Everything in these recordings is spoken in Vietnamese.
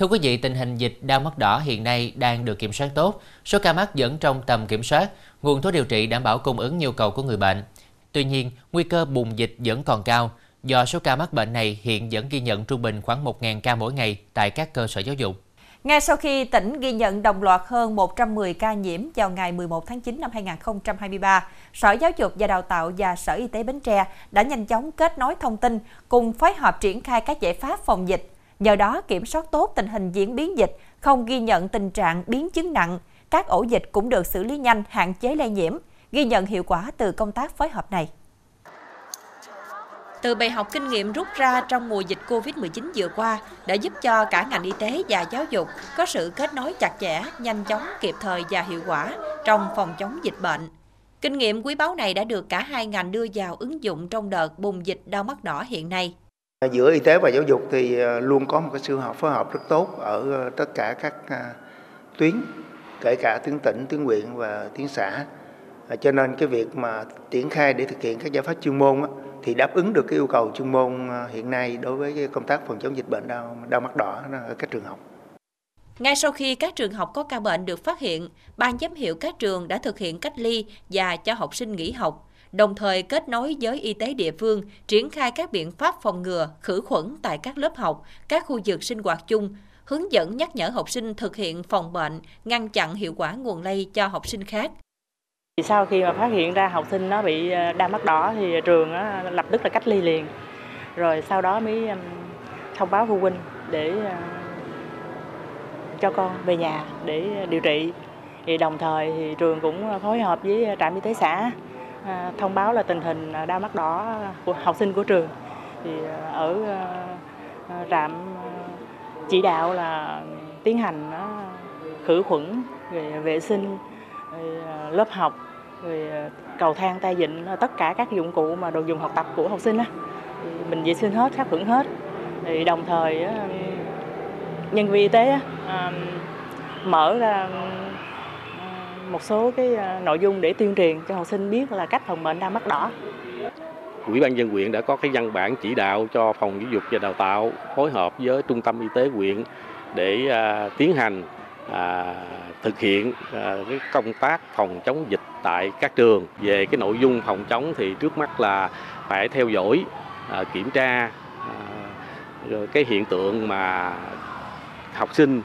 Thưa quý vị, tình hình dịch đau mắt đỏ hiện nay đang được kiểm soát tốt, số ca mắc vẫn trong tầm kiểm soát, nguồn thuốc điều trị đảm bảo cung ứng nhu cầu của người bệnh. Tuy nhiên, nguy cơ bùng dịch vẫn còn cao, do số ca mắc bệnh này hiện vẫn ghi nhận trung bình khoảng 1.000 ca mỗi ngày tại các cơ sở giáo dục. Ngay sau khi tỉnh ghi nhận đồng loạt hơn 110 ca nhiễm vào ngày 11 tháng 9 năm 2023, Sở Giáo dục và Đào tạo và Sở Y tế Bến Tre đã nhanh chóng kết nối thông tin cùng phối hợp triển khai các giải pháp phòng dịch. Nhờ đó kiểm soát tốt tình hình diễn biến dịch, không ghi nhận tình trạng biến chứng nặng. Các ổ dịch cũng được xử lý nhanh, hạn chế lây nhiễm, ghi nhận hiệu quả từ công tác phối hợp này. Từ bài học kinh nghiệm rút ra trong mùa dịch Covid-19 vừa qua đã giúp cho cả ngành y tế và giáo dục có sự kết nối chặt chẽ, nhanh chóng, kịp thời và hiệu quả trong phòng chống dịch bệnh. Kinh nghiệm quý báu này đã được cả hai ngành đưa vào ứng dụng trong đợt bùng dịch đau mắt đỏ hiện nay. Giữa y tế và giáo dục thì ờ, luôn có một cái sự hợp phối hợp rất tốt ở ờ, tất cả các ờ, tuyến, kể cả tuyến tỉnh, tuyến huyện và tuyến xã. Cho nên cái việc mà triển khai để thực hiện các giải pháp chuyên môn thì đáp ứng được cái yêu cầu chuyên môn hiện nay đối với công tác phòng chống dịch bệnh đau, đau mắt đỏ ở các trường học. Ngay sau khi các trường học có ca bệnh được phát hiện, ban giám hiệu các trường đã thực hiện cách ly và cho học sinh nghỉ học đồng thời kết nối với y tế địa phương, triển khai các biện pháp phòng ngừa, khử khuẩn tại các lớp học, các khu vực sinh hoạt chung, hướng dẫn nhắc nhở học sinh thực hiện phòng bệnh, ngăn chặn hiệu quả nguồn lây cho học sinh khác. Sau khi mà phát hiện ra học sinh nó bị ờ, đau mắt đỏ thì trường lập tức là cách ly liền. Rồi sau đó mới thông báo phụ huynh để ờ, cho con về nhà để ờ, điều trị. Thì đồng thời thì trường cũng phối hợp với trạm y tế xã À, thông báo là tình hình à, đau mắt đỏ của học sinh của trường. Thì à, ở trạm chỉ đạo là tiến hành khử khuẩn về vệ sinh lớp học, rồi cầu thang tay vịn tất cả các dụng cụ mà đồ dùng học tập của học sinh á. Mình vệ sinh hết sát khuẩn hết. Thì đồng thời nhân viên y tế mở ra một số cái ờ, nội dung để tuyên truyền cho học sinh biết là cách phòng bệnh đau mắt đỏ. Ủy ban dân huyện đã có cái văn bản chỉ đạo cho phòng giáo dục và đào tạo phối hợp với trung tâm y tế huyện để à, tiến hành à, thực hiện à, cái công tác phòng chống dịch tại các trường. Về cái nội dung phòng chống thì trước mắt là phải theo dõi, à, kiểm tra à, cái hiện tượng mà học sinh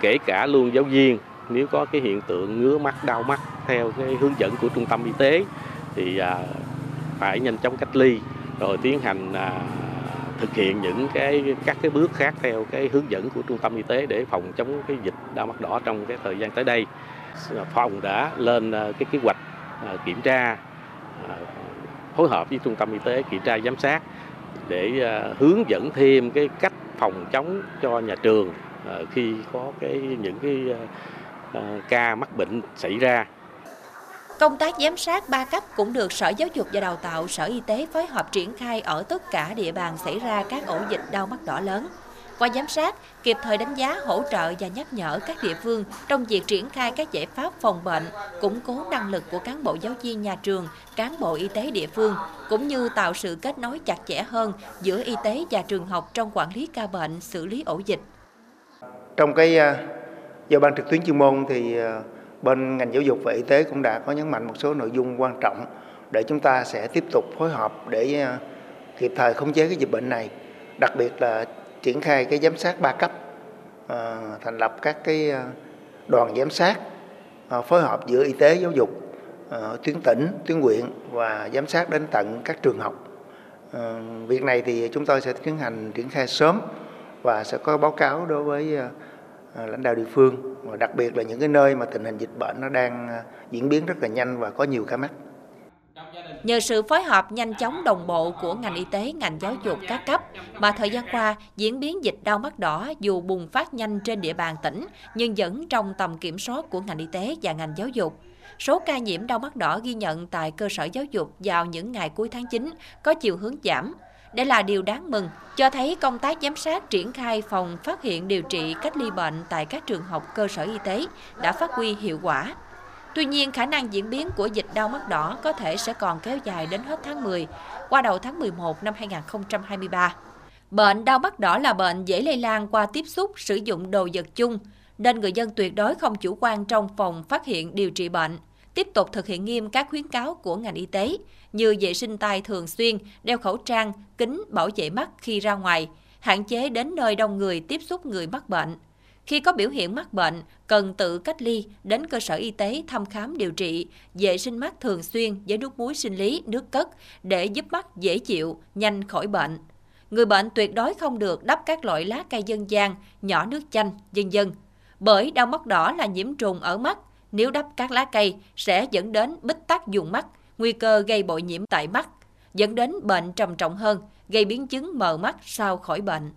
kể cả luôn giáo viên nếu có cái hiện tượng ngứa mắt, đau mắt theo cái hướng dẫn của trung tâm y tế thì à, phải nhanh chóng cách ly, rồi tiến hành à, thực hiện những cái, các cái bước khác theo cái hướng dẫn của trung tâm y tế để phòng chống cái dịch đau mắt đỏ trong cái thời gian tới đây. Phòng đã lên à, cái kế hoạch kiểm tra phối hợp với trung tâm y tế kiểm tra giám sát để hướng dẫn thêm cái cách phòng chống cho nhà trường khi có cái, những cái ca mắc bệnh xảy ra. Công tác giám sát ba cấp cũng được Sở Giáo dục và Đào tạo, Sở Y tế phối hợp triển khai ở tất cả địa bàn xảy ra các ổ dịch đau mắt đỏ lớn. Qua giám sát, kịp thời đánh giá, hỗ trợ và nhắc nhở các địa phương trong việc triển khai các giải pháp phòng bệnh, củng cố năng lực của cán bộ giáo viên nhà trường, cán bộ y tế địa phương, cũng như tạo sự kết nối chặt chẽ hơn giữa y tế và trường học trong quản lý ca bệnh, xử lý ổ dịch. Trong cái à, do ban trực tuyến chuyên môn thì ờ, bên ngành giáo dục và y tế cũng đã có nhấn mạnh một số nội dung quan trọng để chúng ta sẽ tiếp tục phối hợp để ờ, kịp thời khống chế cái dịch bệnh này, đặc biệt là triển khai cái giám sát ba cấp ờ, thành lập các cái đoàn giám sát phối hợp giữa y tế, giáo dục tuyến tỉnh, tuyến huyện và giám sát đến tận các trường học. Việc này thì chúng tôi sẽ tiến hành triển khai sớm và sẽ có báo cáo đối với À, lãnh đạo địa phương và đặc biệt là những cái nơi mà tình hình dịch bệnh nó đang à, diễn biến rất là nhanh và có nhiều ca mắc. Nhờ sự phối hợp nhanh chóng đồng bộ của ngành y tế, ngành giáo dục các cấp, mà thời gian qua, diễn biến dịch đau mắt đỏ dù bùng phát nhanh trên địa bàn tỉnh, nhưng vẫn trong tầm kiểm soát của ngành y tế và ngành giáo dục. Số ca nhiễm đau mắt đỏ ghi nhận tại cơ sở giáo dục vào những ngày cuối tháng 9 có chiều hướng giảm, đây là điều đáng mừng, cho thấy công tác giám sát triển khai phòng phát hiện điều trị cách ly bệnh tại các trường học cơ sở y tế đã phát huy hiệu quả. Tuy nhiên, khả năng diễn biến của dịch đau mắt đỏ có thể sẽ còn kéo dài đến hết tháng 10, qua đầu tháng 11 năm 2023. Bệnh đau mắt đỏ là bệnh dễ lây lan qua tiếp xúc sử dụng đồ vật chung, nên người dân tuyệt đối không chủ quan trong phòng phát hiện điều trị bệnh. Tiếp tục thực hiện nghiêm các khuyến cáo của ngành y tế như vệ sinh tay thường xuyên, đeo khẩu trang, kính bảo vệ mắt khi ra ngoài, hạn chế đến nơi đông người tiếp xúc người mắc bệnh. Khi có biểu hiện mắc bệnh, cần tự cách ly đến cơ sở y tế thăm khám điều trị, vệ sinh mắt thường xuyên với nước muối sinh lý, nước cất để giúp mắt dễ chịu, nhanh khỏi bệnh. Người bệnh tuyệt đối không được đắp các loại lá cây dân gian, nhỏ nước chanh, dân dân. Bởi đau mắt đỏ là nhiễm trùng ở mắt, nếu đắp các lá cây sẽ dẫn đến bích tắc dùng mắt, nguy cơ gây bội nhiễm tại mắt, dẫn đến bệnh trầm trọng hơn, gây biến chứng mờ mắt sau khỏi bệnh.